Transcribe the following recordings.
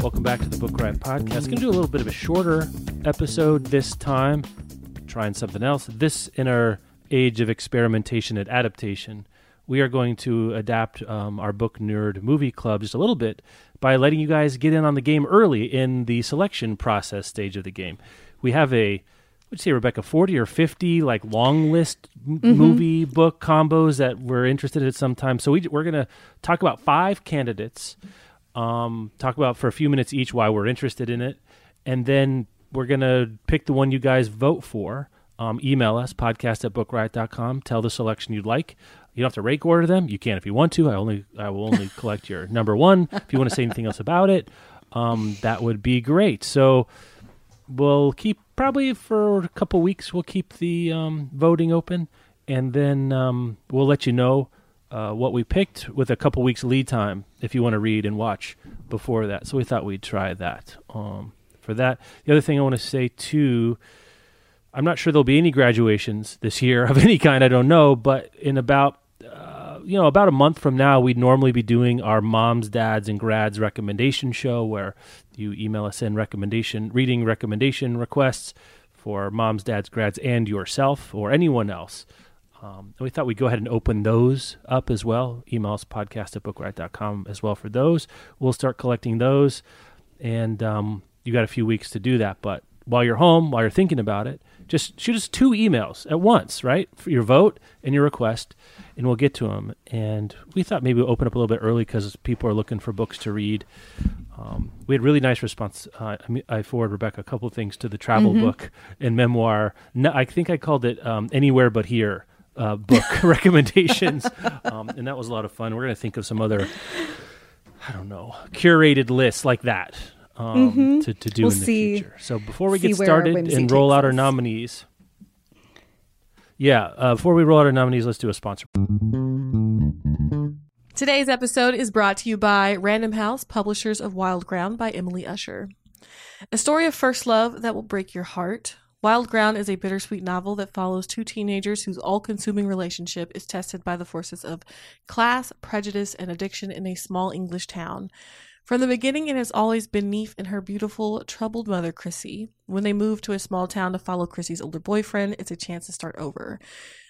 Welcome back to the Book Riot Podcast. Going to do a little bit of a shorter episode this time, trying something else. This in our age of experimentation and adaptation, we are going to adapt um, our book nerd movie club just a little bit by letting you guys get in on the game early in the selection process stage of the game. We have a what'd say, Rebecca, forty or fifty like long list m- movie book combos that we're interested in sometime. So we, we're going to talk about five candidates um, talk about for a few minutes each why we're interested in it, and then we're gonna pick the one you guys vote for. Um, email us podcast at bookriot.com. Tell the selection you'd like. You don't have to rank order them. You can if you want to. I only I will only collect your number one. If you want to say anything else about it, um, that would be great. So we'll keep probably for a couple weeks. We'll keep the um, voting open, and then um, we'll let you know uh, what we picked with a couple weeks lead time if you want to read and watch before that. So we thought we'd try that. Um, for that, the other thing I want to say too, I'm not sure there'll be any graduations this year of any kind. I don't know, but in about you know about a month from now, we'd normally be doing our moms, dads, and grads recommendation show where you email us in recommendation reading recommendation requests for moms, dads, grads, and yourself or anyone else. Um, and we thought we'd go ahead and open those up as well. Email us podcast at bookriot.com as well for those. We'll start collecting those. And um, you got a few weeks to do that. But while you're home, while you're thinking about it, just shoot us two emails at once, right? For your vote and your request, and we'll get to them. And we thought maybe we'll open up a little bit early because people are looking for books to read. Um, we had really nice response. Uh, I, mean, I forwarded Rebecca a couple of things to the travel book and memoir. No, I think I called it um, Anywhere But Here uh, book recommendations, um, and that was a lot of fun. We're going to think of some other, I don't know, curated lists like that um, to, to do We'll in the see- future. So before we get started and roll takes out our nominees, yeah, uh, before we roll out our nominees, let's do a sponsor. Today's episode is brought to you by Random House, publishers of Wild Ground by Emily Usher. A story of first love that will break your heart. Wild Ground is a bittersweet novel that follows two teenagers whose all consuming relationship is tested by the forces of class, prejudice, and addiction in a small English town. From the beginning, it has always been Neef and her beautiful, troubled mother, Chrissy. When they move to a small town to follow Chrissy's older boyfriend, it's a chance to start over.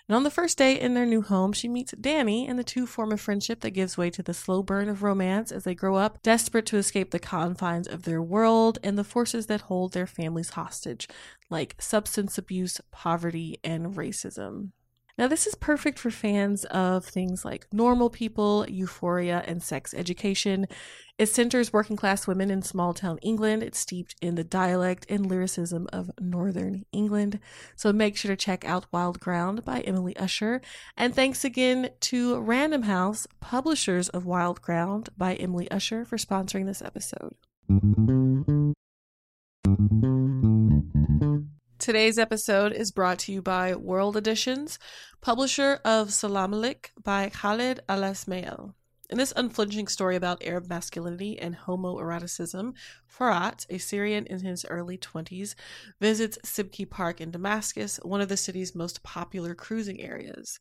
And on the first day in their new home, she meets Danny, and the two form a friendship that gives way to the slow burn of romance as they grow up, desperate to escape the confines of their world and the forces that hold their families hostage, like substance abuse, poverty, and racism. Now, this is perfect for fans of things like normal people, euphoria, and sex education. It centers working class women in small town England. It's steeped in the dialect and lyricism of Northern England. So make sure to check out Wild Ground by Emily Usher. And thanks again to Random House, publishers of Wild Ground by Emily Usher, for sponsoring this episode. Today's episode is brought to you by World Editions, publisher of Salamlik by Khalid Al-Asmail. In this unflinching story about Arab masculinity and homoeroticism, Farat, a Syrian in his early 20s, visits Sibki Park in Damascus, one of the city's most popular cruising areas.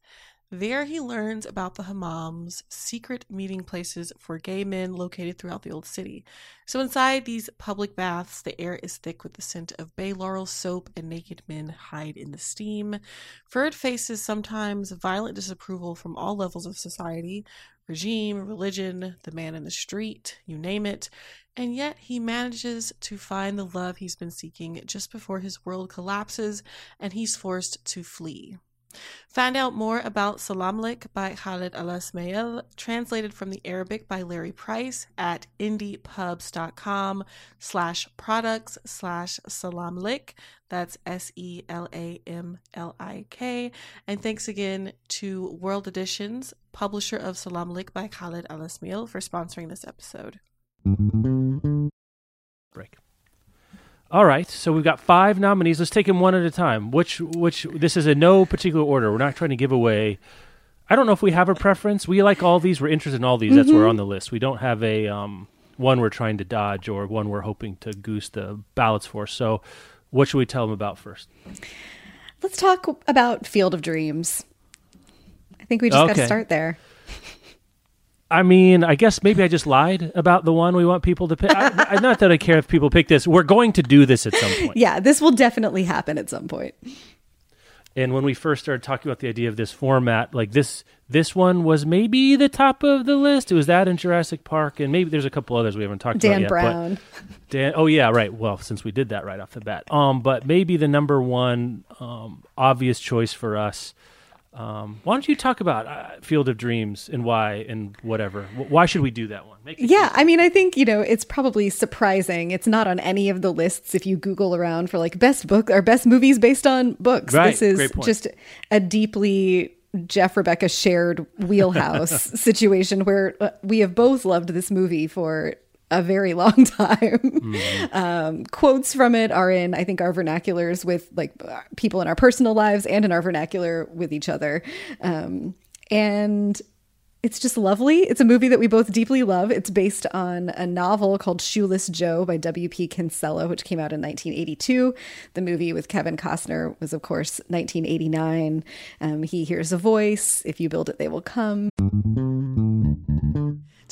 There he learns about the hammams, secret meeting places for gay men located throughout the old city. So inside these public baths, the air is thick with the scent of bay laurel soap and naked men hide in the steam. Ferd faces sometimes violent disapproval from all levels of society, regime, religion, the man in the street, you name it. And yet he manages to find the love he's been seeking just before his world collapses and he's forced to flee. Find out more about Salamlik by Khalid Al Asmail, translated from the Arabic by Larry Price at indiepubs.com slash products slash salamlik. That's S E L A M L I K. And thanks again to World Editions, publisher of Salamlik by Khalid Al Asmail, for sponsoring this episode. Break. All right, so we've got five nominees. Let's take them one at a time. Which, which, this is in no particular order. We're not trying to give away. I don't know if we have a preference. We like all these. We're interested in all these. That's why we're on the list. We don't have a um, one we're trying to dodge or one we're hoping to goose the ballots for. So, what should we tell them about first? Let's talk about Field of Dreams. I think we just got to start there. I mean, I guess maybe I just lied about the one we want people to pick. I, not that I care if people pick this. We're going to do this at some point. Yeah, this will definitely happen at some point. And when we first started talking about the idea of this format, like this, this one was maybe the top of the list. It was that in Jurassic Park, and maybe there's a couple others we haven't talked about Dan yet. but- Brown. Dan, oh yeah, right. Well, since we did that right off the bat, um, but maybe the number one um, obvious choice for us. Um, why don't you talk about uh, Field of Dreams and why and whatever? Wh- Why should we do that one? Yeah, I mean, I think, you know, it's probably surprising. It's not on any of the lists if you Google around for like best book or best movies based on books. Right, This is just a deeply Jeff Rebecca shared wheelhouse situation where uh, we have both loved this movie for a very long time. Mm-hmm. Um, quotes from it are in, I think, our vernaculars with like people in our personal lives and in our vernacular with each other. Um, and it's just lovely. It's a movie that we both deeply love. It's based on a novel called Shoeless Joe by W.P. Kinsella, which came out in 1982. The movie with Kevin Costner was, of course, 1989. Um, he hears a voice. If you build it, they will come.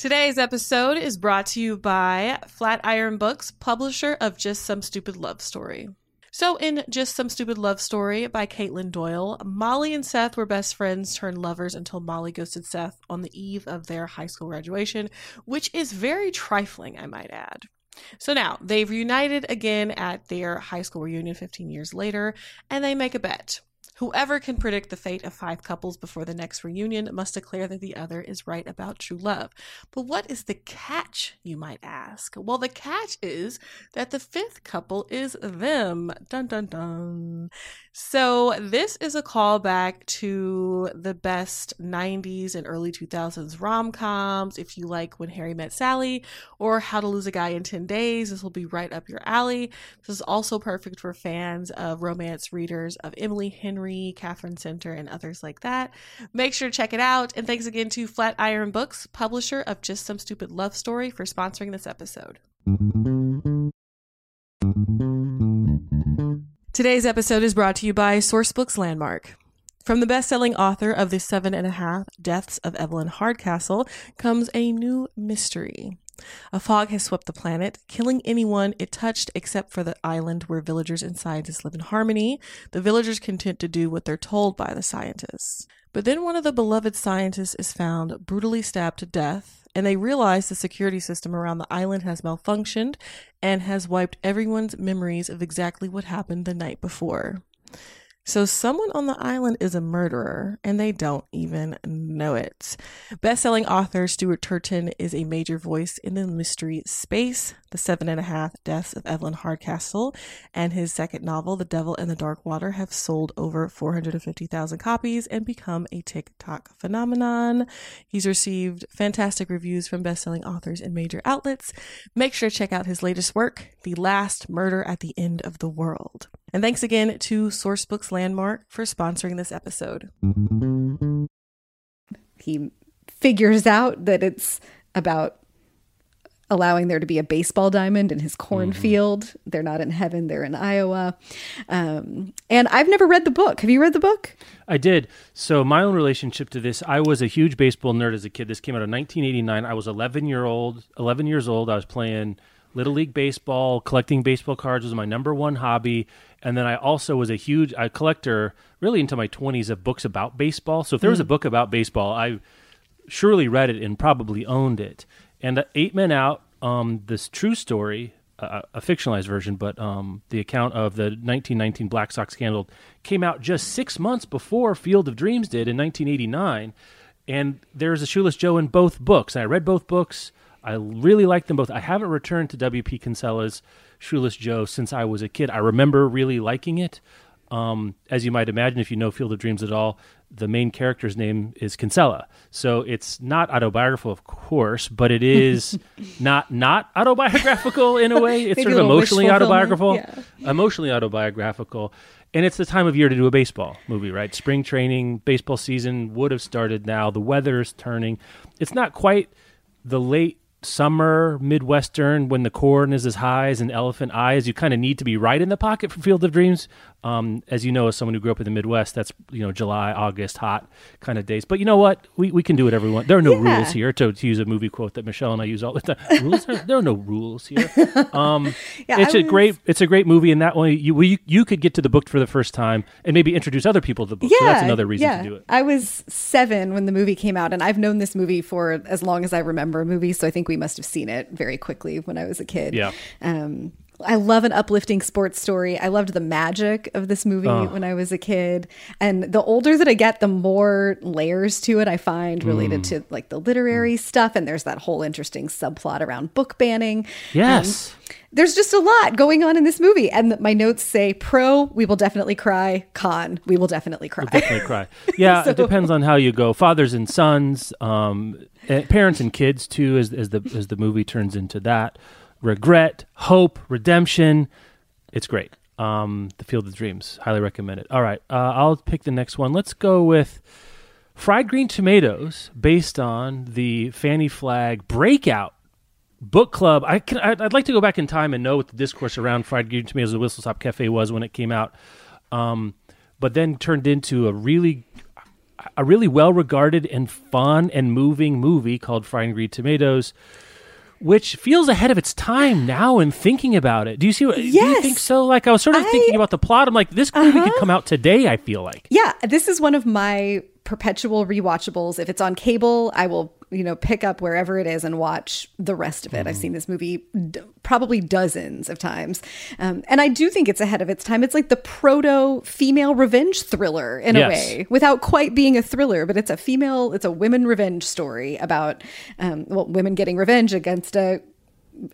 Today's episode is brought to you by Flatiron Books, publisher of Just Some Stupid Love Story. So, in Just Some Stupid Love Story by Caitlin Doyle, Molly and Seth were best friends turned lovers until Molly ghosted Seth on the eve of their high school graduation, which is very trifling, I might add. So now they've reunited again at their high school reunion 15 years later, and they make a bet. Whoever can predict the fate of five couples before the next reunion must declare that the other is right about true love. But what is the catch, you might ask? Well, the catch is that the fifth couple is them. Dun dun dun. So, this is a callback to the best 90s and early 2000s rom coms. If you like When Harry Met Sally or How to Lose a Guy in 10 Days, this will be right up your alley. This is also perfect for fans of romance readers of Emily Henry, Katherine Center, and others like that. Make sure to check it out. And thanks again to Flatiron Books, publisher of Just Some Stupid Love Story, for sponsoring this episode. Today's episode is brought to you by Sourcebooks Landmark. From the best-selling author of The Seven and a Half Deaths of Evelyn Hardcastle comes a new mystery. A fog has swept the planet, killing anyone it touched except for the island where villagers and scientists live in harmony, the villagers content to do what they're told by the scientists. But then one of the beloved scientists is found brutally stabbed to death, and they realize the security system around the island has malfunctioned and has wiped everyone's memories of exactly what happened the night before. So, someone on the island is a murderer, and they don't even know it. Best-selling author Stuart Turton is a major voice in the mystery space. The Seven and a Half Deaths of Evelyn Hardcastle and his second novel, The Devil in the Dark Water, have sold over 450,000 copies and become a TikTok phenomenon. He's received fantastic reviews from best-selling authors and major outlets. Make sure to check out his latest work, The Last Murder at the End of the World. And thanks again to Sourcebooks Landmark for sponsoring this episode. He figures out that it's about allowing there to be a baseball diamond in his cornfield. They're not in heaven, they're in Iowa. Um, and I've never read the book. Have you read the book? I did. So my own relationship to this, I was a huge baseball nerd as a kid. This came out in 1989. I was 11 year old. 11 years old. I was playing little league baseball. Collecting baseball cards was my number one hobby. And then I also was a huge a collector, really into my 20s, of books about baseball. So if there was a book about baseball, I surely read it and probably owned it. And uh, Eight Men Out, um, this true story a, a fictionalized version, but um, the account of the 1919 Black Sox scandal came out just six months before Field of Dreams did in 1989. And there's a Shoeless Joe in both books. And I read both books. I really like them both. I haven't returned to W.P. Kinsella's Shoeless Joe since I was a kid. I remember really liking it. Um, as you might imagine, if you know Field of Dreams at all, the main character's name is Kinsella. So it's not autobiographical, of course, but it is not not autobiographical in a way. It's sort of emotionally autobiographical, fulfillment, emotionally autobiographical. And it's the time of year to do a baseball movie, right? Spring training, baseball season would have started now. The weather's turning. It's not quite the late summer midwestern when the corn is as high as an elephant eye as you kind of need to be right in the pocket for field of dreams um, as you know as someone who grew up in the midwest that's you know july august hot kind of days but you know what we, we can do whatever we want there are no Yeah. rules here to, to use a movie quote that michelle and i use all the time rules are, there are no rules here um, Yeah, it's I a was- great it's a great movie and that way you, you you could get to the book for the first time and maybe introduce other people to the book so that's another reason yeah. to do it I was seven when the movie came out, and I've known this movie for as long as I remember movies. So I think we must have seen it very quickly when I was a kid. Yeah. Um, I love an uplifting sports story. I loved the magic of this movie Oh. when I was a kid. And the older that I get, the more layers to it I find related Mm. to like the literary stuff. And there's that whole interesting subplot around book banning. yes There's just a lot going on in this movie. And my notes say pro, we will definitely cry. Con, we will definitely cry. definitely cry. Yeah, it depends on how you go. Fathers and sons, um, eh, parents and kids too, as as the as the movie turns into that. Regret, hope, redemption. It's great. Um, the Field of Dreams, highly recommend it. All right, uh, I'll pick the next one. Let's go with Fried Green Tomatoes, based on the Fanny Flagg breakout book club. I can. I'd, I'd like to go back in time and know what the discourse around Fried Green Tomatoes at Whistle Stop Cafe was when it came out, um, but then turned into a really, a really well regarded and fun and moving movie called Fried Green Tomatoes. Which feels ahead of its time now and thinking about it. Do you see what do you Yes. think so? Like I was sort of I- thinking about the plot. I'm like, this movie Uh-huh. could come out today, I feel like. Yeah, this is one of my perpetual rewatchables. If it's on cable, I will, you know, pick up wherever it is and watch the rest of it. I've seen this movie d- probably dozens of times. Um, and I do think it's ahead of its time. It's like the proto female revenge thriller in Yes. a way, without quite being a thriller, but it's a female, it's a women revenge story about, um, well, women getting revenge against a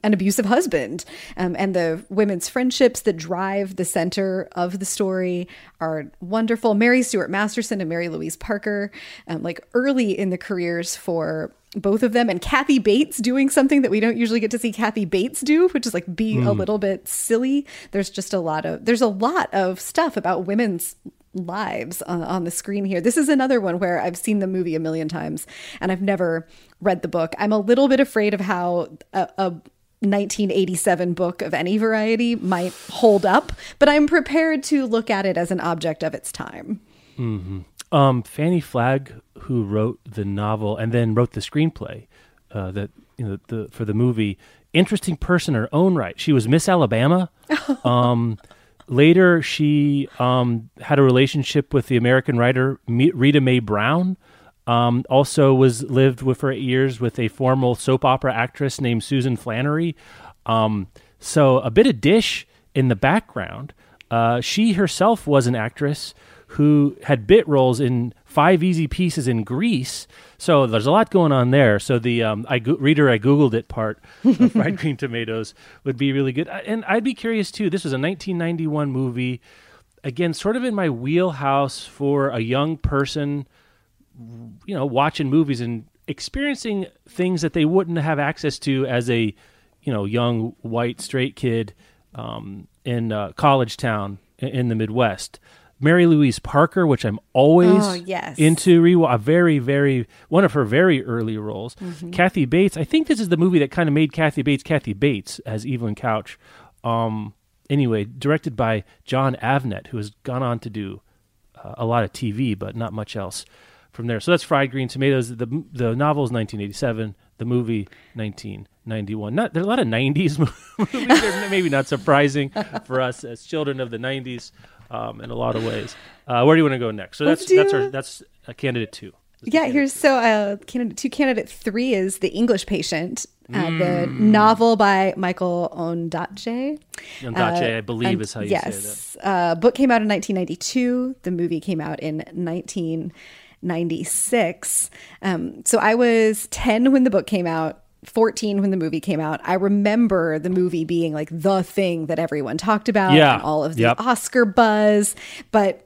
an abusive husband. Um, and the women's friendships that drive the center of the story are wonderful. Mary Stuart Masterson and Mary Louise Parker, um, like early in the careers for both of them, and Kathy Bates doing something that we don't usually get to see Kathy Bates do, which is like be a little bit silly. There's just a lot of there's a lot of stuff about women's lives on, on the screen here. This is another one where I've seen the movie a million times and I've never read the book. I'm a little bit afraid of how a, a 1987 book of any variety might hold up, but I'm prepared to look at it as an object of its time. Um, Fanny Flagg, who wrote the novel and then wrote the screenplay, uh, that you know the for the movie. Interesting person in her own right. She was Miss Alabama. um, later, she um, had a relationship with the American writer Rita Mae Brown. Um, also, was lived with for eight years with a formal soap opera actress named Susan Flannery. Um, so a bit of dish in the background. Uh, she herself was an actress who had bit roles in Five Easy Pieces in Grease. So there's a lot going on there. So the um, I go- reader I googled it part of fried green tomatoes would be really good. And I'd be curious too. This was a 1991 movie. Again, sort of in my wheelhouse for a young person you know watching movies and experiencing things that they wouldn't have access to as a you know young white straight kid um, in uh, college town in the Midwest. Mary Louise Parker, which I'm always Oh, yes. into, re- a very, very one of her very early roles. Kathy Bates, I think this is the movie that kind of made Kathy Bates Kathy Bates as Evelyn Couch. Um, anyway, directed by Jon Avnet, who has gone on to do uh, a lot of TV, but not much else from there. So that's Fried Green Tomatoes. The the novel is 1987. The movie 1991. Not there are a lot of 90s movies. They're maybe not surprising for us as children of the 90s um, in a lot of ways. Uh, where do you want to go next? So that's that's do- our, that's a candidate two. That's Yeah, candidate here's so uh, candidate two. Candidate three is the English patient. Uh, the novel by Michael Ondaatje. Ondaatje, I believe, And- is how you yes. say that. Uh, book came out in 1992. The movie came out in 1996. Um, so I was 10 when the book came out. 14 when the movie came out. I remember the movie being like the thing that everyone talked about Yeah. and all of the Yep. Oscar buzz, but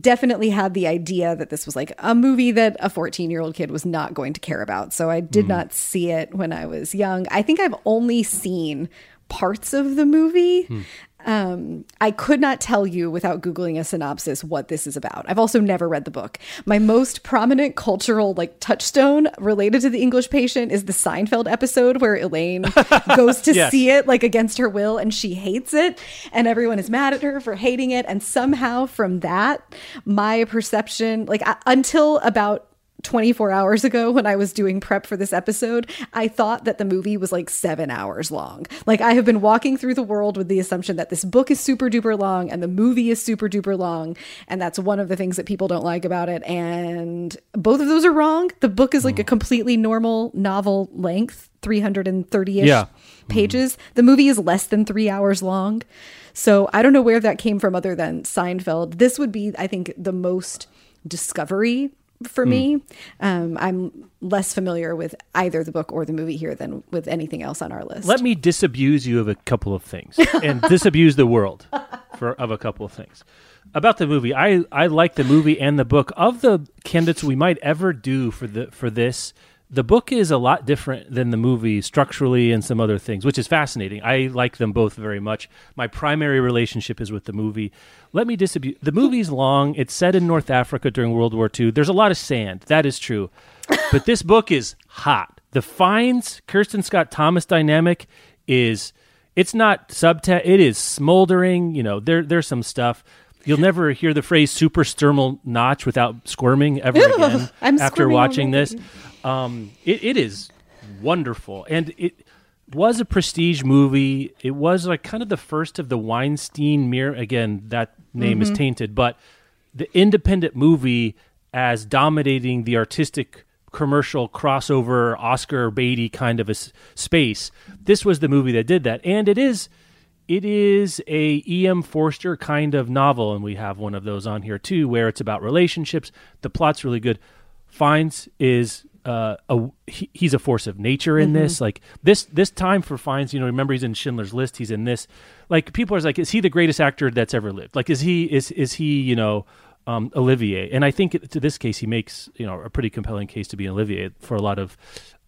definitely had the idea that this was like a movie that a 14 year old kid was not going to care about. So I did mm-hmm. not see it when I was young. I think I've only seen parts of the movie. Hmm. Um, I could not tell you without Googling a synopsis what this is about. I've also never read the book. My most prominent cultural like touchstone related to the English patient is the Seinfeld episode where Elaine goes to Yes. see it like against her will and she hates it and everyone is mad at her for hating it. And somehow from that, my perception, like I, until about 24 hours ago when I was doing prep for this episode, I thought that the movie was like seven hours long. Like I have been walking through the world with the assumption that this book is super duper long and the movie is super duper long. And that's one of the things that people don't like about it. And both of those are wrong. The book is like a mm. completely normal novel length, 330 ish Yeah. pages. Mm-hmm. The movie is less than three hours long. So I don't know where that came from other than Seinfeld. This would be, I think, the most discovery for me. Um, I'm less familiar with either the book or the movie here than with anything else on our list. Let me disabuse you of a couple of things and disabuse the world for of a couple of things. About the movie, I, I like the movie and the book. Of the candidates we might ever do for the for this, the book is a lot different than the movie structurally and some other things, which is fascinating. I like them both very much. My primary relationship is with the movie. Let me disabuse. The movie's long. It's set in North Africa during World War II. There's a lot of sand. That is true. But this book is hot. The Fiennes Kristin Scott Thomas dynamic is it's not subtext. It is smoldering. You know, there there's some stuff. You'll never hear the phrase "super "suprasternal notch" without squirming ever again I'm after watching this. Um, it, it is wonderful, and it was a prestige movie. It was like kind of the first of the Weinstein mirror. Again, that name is tainted, but the independent movie as dominating the artistic commercial crossover Oscar Beatty kind of a s- space. This was the movie that did that, and it is it is a E.M. Forster kind of novel, and we have one of those on here too, where it's about relationships. The plot's really good. Fiennes is uh, a he, he's a force of nature in this. Like this this time for Fiennes, you know, remember he's in Schindler's List. He's in this. Like people are like, is he the greatest actor that's ever lived? Like is he is is he you know um, Olivier? And I think to this case, he makes you know a pretty compelling case to be Olivier for a lot of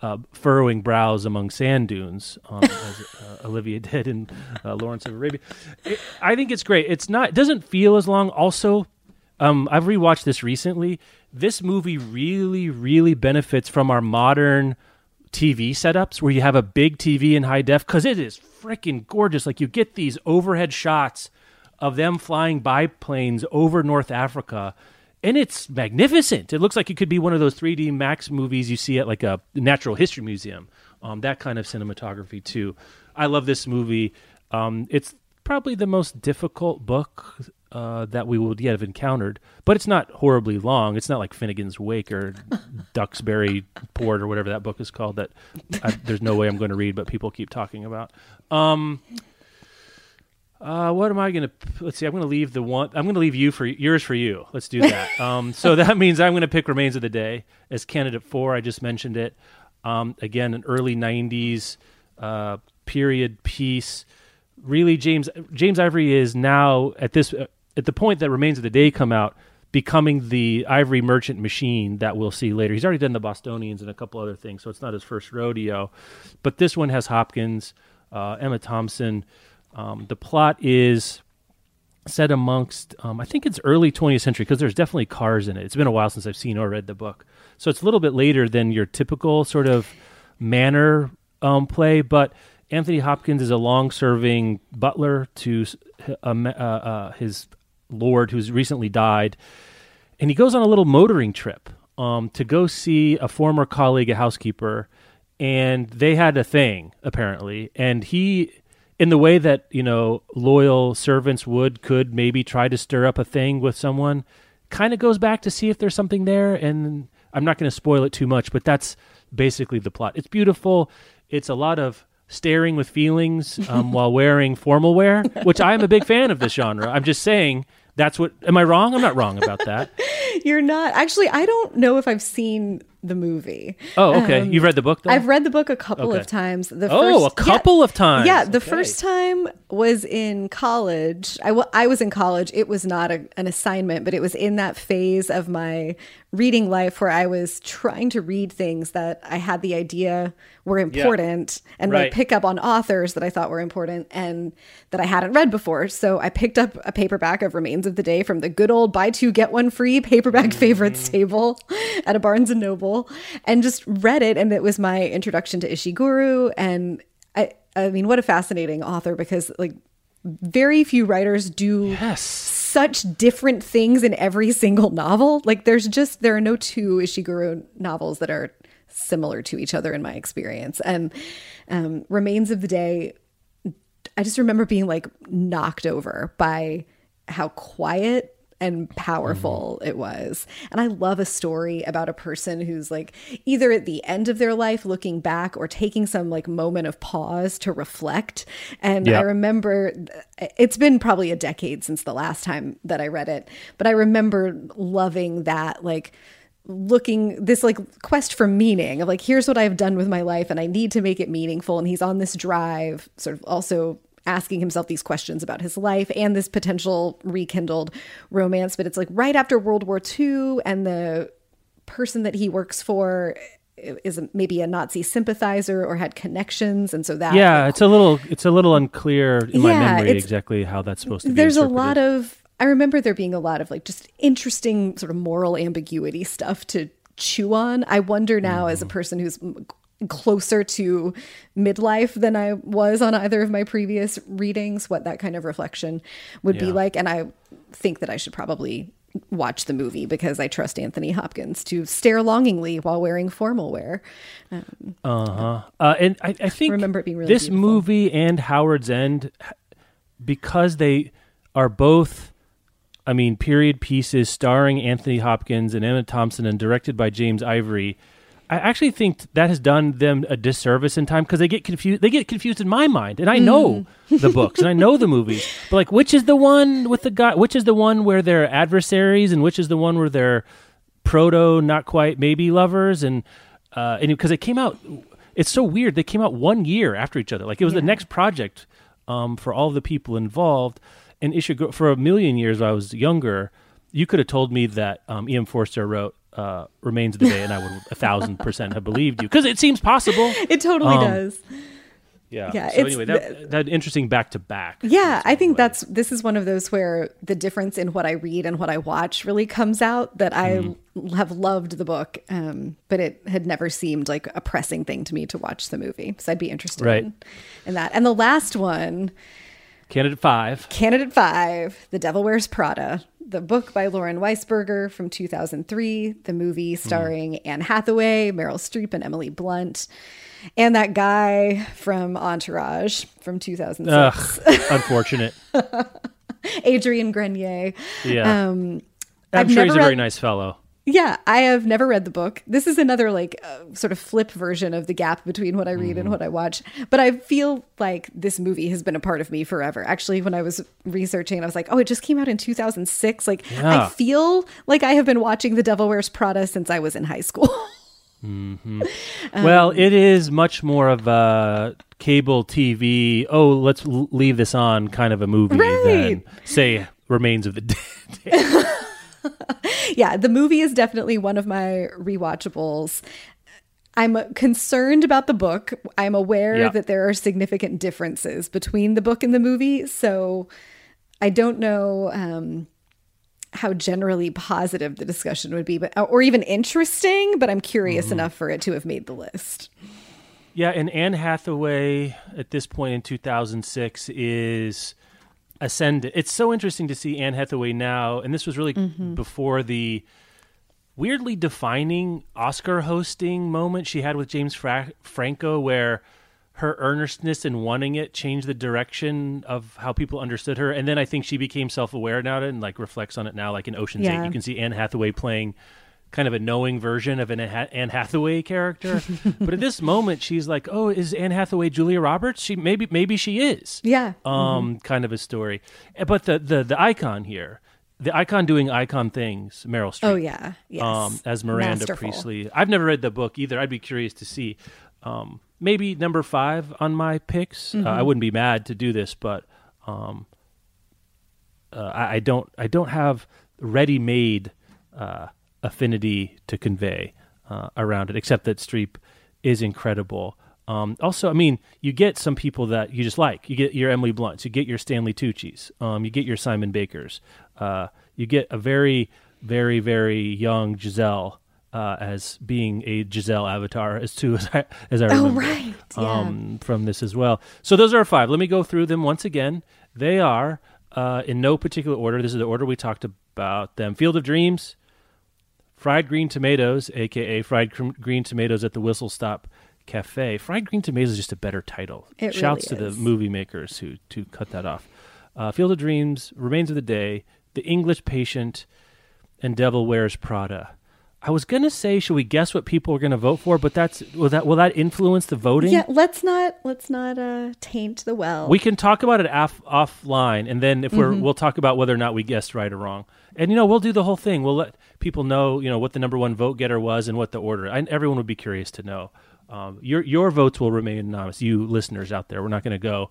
uh, furrowing brows among sand dunes, um, as uh, Olivia did in uh, Lawrence of Arabia. It, I think it's great. It's not it doesn't feel as long. Also, um, I've rewatched this recently. This movie really, really benefits from our modern TV setups where you have a big TV in high def because it is freaking gorgeous. Like you get these overhead shots of them flying biplanes over North Africa. And it's magnificent. It looks like it could be one of those 3D Max movies you see at like a natural history museum. Um, that kind of cinematography too. I love this movie. Um, it's probably the most difficult book uh, that we would yet have encountered, but it's not horribly long. It's not like Finnegan's Wake or Duxbury Port or whatever that book is called. That I, there's no way I'm going to read, but people keep talking about. Um, uh, what am I going to? Let's see. I'm going to leave the one. I'm going to leave you for yours for you. Let's do that. um, so that means I'm going to pick Remains of the Day as candidate four. I just mentioned it. Um, again, an early '90s uh, period piece. Really, James James Ivory is now at this uh, at the point that Remains of the Day come out, becoming the Ivory merchant machine that we'll see later. He's already done the Bostonians and a couple other things, so it's not his first rodeo. But this one has Hopkins, uh, Emma Thompson. Um, the plot is set amongst, um, I think it's early 20th century because there's definitely cars in it. It's been a while since I've seen or read the book. So it's a little bit later than your typical sort of manor um, play, but Anthony Hopkins is a long serving butler to uh, uh, his lord who's recently died. And he goes on a little motoring trip um, to go see a former colleague, a housekeeper, and they had a thing apparently. And he in the way that you know loyal servants would could maybe try to stir up a thing with someone kind of goes back to see if there's something there and I'm not going to spoil it too much, but that's basically the plot. It's beautiful. It's a lot of staring with feelings um, while wearing formal wear, which I am a big fan of this genre. I'm just saying that's what. Am I wrong? I'm not wrong about that. You're not. Actually, I don't know if I've seen the movie. Oh, okay. You've read the book, though? I've read the book a couple Okay. of times. The Oh, first, a couple yeah, of times. Yeah, the Okay. first time was in college. I I was in college. It was not a, an assignment, but it was in that phase of my reading life where I was trying to read things that I had the idea were important and Right. pick up on authors that I thought were important and that I hadn't read before. So I picked up a paperback of Remains of the Day from the good old buy two get one free paperback Mm-hmm. favorites table at a Barnes and Noble and just read it and it was my introduction to Ishiguro and I I mean what a fascinating author because like very few writers do Yes. such different things in every single novel. Like there's just there are no two Ishiguro novels that are similar to each other in my experience. And um, Remains of the Day, I just remember being like knocked over by how quiet and mm-hmm. powerful it was. And I love a story about a person who's like either at the end of their life looking back or taking some like moment of pause to reflect. And Yeah. I remember uh, it's been probably a decade since the last time that I read it, but I remember loving that like looking this like quest for meaning of like here's what I've done with my life and I need to make it meaningful and he's on this drive sort of also asking himself these questions about his life and this potential rekindled romance but it's like right after World War II and the person that he works for is maybe a Nazi sympathizer or had connections and so that Yeah, it's a little it's a little unclear in my Yeah, memory it's- exactly how that's supposed to be. there's a lot of i remember there being a lot of like just interesting sort of moral ambiguity stuff to chew on i wonder now as a Mm-hmm. person who's closer to midlife than i was on either of my previous readings what that kind of reflection would be like and i think that i should probably watch the movie because i trust anthony hopkins to stare longingly while wearing formal wear Uh huh. and I, I think Remember it being really this beautiful. movie and Howard's End, because they are both, I mean, period pieces starring Anthony Hopkins and Emma Thompson and directed by James Ivory. I actually think that has done them a disservice in time because they get confused. They get confused in my mind, and I know Mm. the books and I know the movies. But like, which is the one with the guy? Which is the one where they're adversaries, and which is the one where they're proto, not quite, maybe lovers? And uh, and because it came out, it's so weird. They came out one year after each other. Like it was the next project um, for all the people involved. And Ishiguro, for a million years, when I was younger, you could have told me that um, E.M. Forster wrote uh, "Remains of the Day," and I would a thousand percent have believed you because it seems possible. it totally Um, does Yeah. Yeah, So anyway, that that interesting back to back. Yeah, I think that's this is one of those where the difference in what I read and what I watch really comes out that I l- have loved the book, um, but it had never seemed like a pressing thing to me to watch the movie. So I'd be interested Right. in, in that. And the last one, Candidate five. Candidate Five, The Devil Wears Prada, the book by Lauren Weisberger from 2003, the movie starring Anne Hathaway, Meryl Streep, and Emily Blunt, and that guy from Entourage from 2006, Ugh, unfortunate. Adrian Grenier. Yeah. Um, I'm I've sure he's a never very nice fellow. Yeah, I have never read the book. This is another like uh, sort of flip version of the gap between what I read Mm-hmm. and what I watch. But I feel like this movie has been a part of me forever. Actually, when I was researching, I was like, "Oh, it just came out in 2006." Like Yeah. I feel like I have been watching The Devil Wears Prada since I was in high school. well, it is much more of a cable TV. Oh, let's leave this on kind of a movie than Right. say Remains of the Day. yeah, the movie is definitely one of my rewatchables. I'm concerned about the book. I'm aware Yeah. that there are significant differences between the book and the movie. So I don't know um, how generally positive the discussion would be, but or even interesting. But I'm curious Mm-hmm. enough for it to have made the list. Yeah, and Anne Hathaway at this point in 2006 is ascendant. It's so interesting to see Anne Hathaway now, and this was really mm-hmm. before the weirdly defining Oscar hosting moment she had with James Fra- Franco, where her earnestness and wanting it changed the direction of how people understood her. And then I think she became self aware now and like reflects on it now, like in Ocean's Yeah. Eight. You can see Anne Hathaway playing kind of a knowing version of an Anne Hathaway character. but at this moment, she's like, "Oh, is Anne Hathaway Julia Roberts? She maybe maybe she is." Yeah. Um, kind of a story. Eh, But the the the icon here, the icon doing icon things, Meryl Streep. Oh yeah. Yes. Um, as Miranda Masterful. Priestley. I've never read the book either. I'd be curious to see. Um, maybe number five on my picks. Uh, I wouldn't be mad to do this, but um, uh, I, I don't. I don't have ready-made uh, affinity to convey uh, around it, except that Streep is incredible. Um, also, I mean, you get some people that you just like. You get your Emily Blunts, you get your Stanley Tucci's, um, you get your Simon Bakers, uh, you get a very, very, very young Gisele uh, as being a Gisele avatar, as too as I as I remember right, yeah. um, from this as well. So those are our five. Let me go through them once again. They are uh, in no particular order. This is the order we talked about them. Field of Dreams, Fried Green Tomatoes, aka Fried Cr- Green Tomatoes at the Whistle Stop Cafe. Fried Green Tomatoes is just a better title. It Shouts really to the movie makers who to cut that off. Uh, Field of Dreams, Remains of the Day, The English Patient, and Devil Wears Prada. I was gonna say, should we guess what people are gonna vote for? But that's will that will that influence the voting? Yeah, let's not let's not uh taint the well. We can talk about it off offline, and then if we're Mm-hmm. we'll talk about whether or not we guessed right or wrong. And you know, we'll do the whole thing. We'll let people know, you know, what the number one vote getter was and what the order. I, everyone would be curious to know. Um, your your votes will remain anonymous. You listeners out there, we're not going to go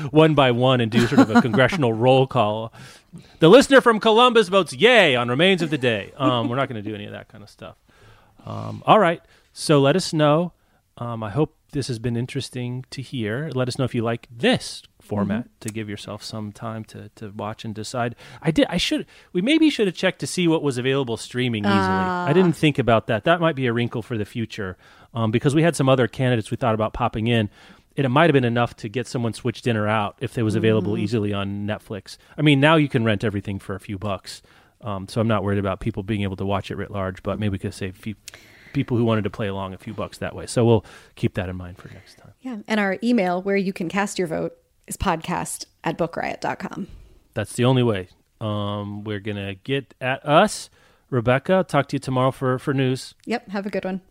one by one and do sort of a congressional roll call. The listener from Columbus votes yay on remains of the day. Um, we're not going to do any of that kind of stuff. Um, all right. So let us know. Um, I hope this has been interesting to hear. Let us know if you like this format to give yourself some time to, to watch and decide. I did. I should. We maybe should have checked to see what was available streaming easily. I didn't think about that. That might be a wrinkle for the future um, because we had some other candidates we thought about popping in. It might have been enough to get someone switched in or out if it was available easily on Netflix. I mean, now you can rent everything for a few bucks. Um, so I'm not worried about people being able to watch it writ large, but maybe we could save a few, people who wanted to play along a few bucks that way. So we'll keep that in mind for next time. yeah. And our email where you can cast your vote is podcast at bookriot.com. That's the only way. Um, we're gonna get at us, Rebecca. Talk to you tomorrow for for news. Yep. Have a good one.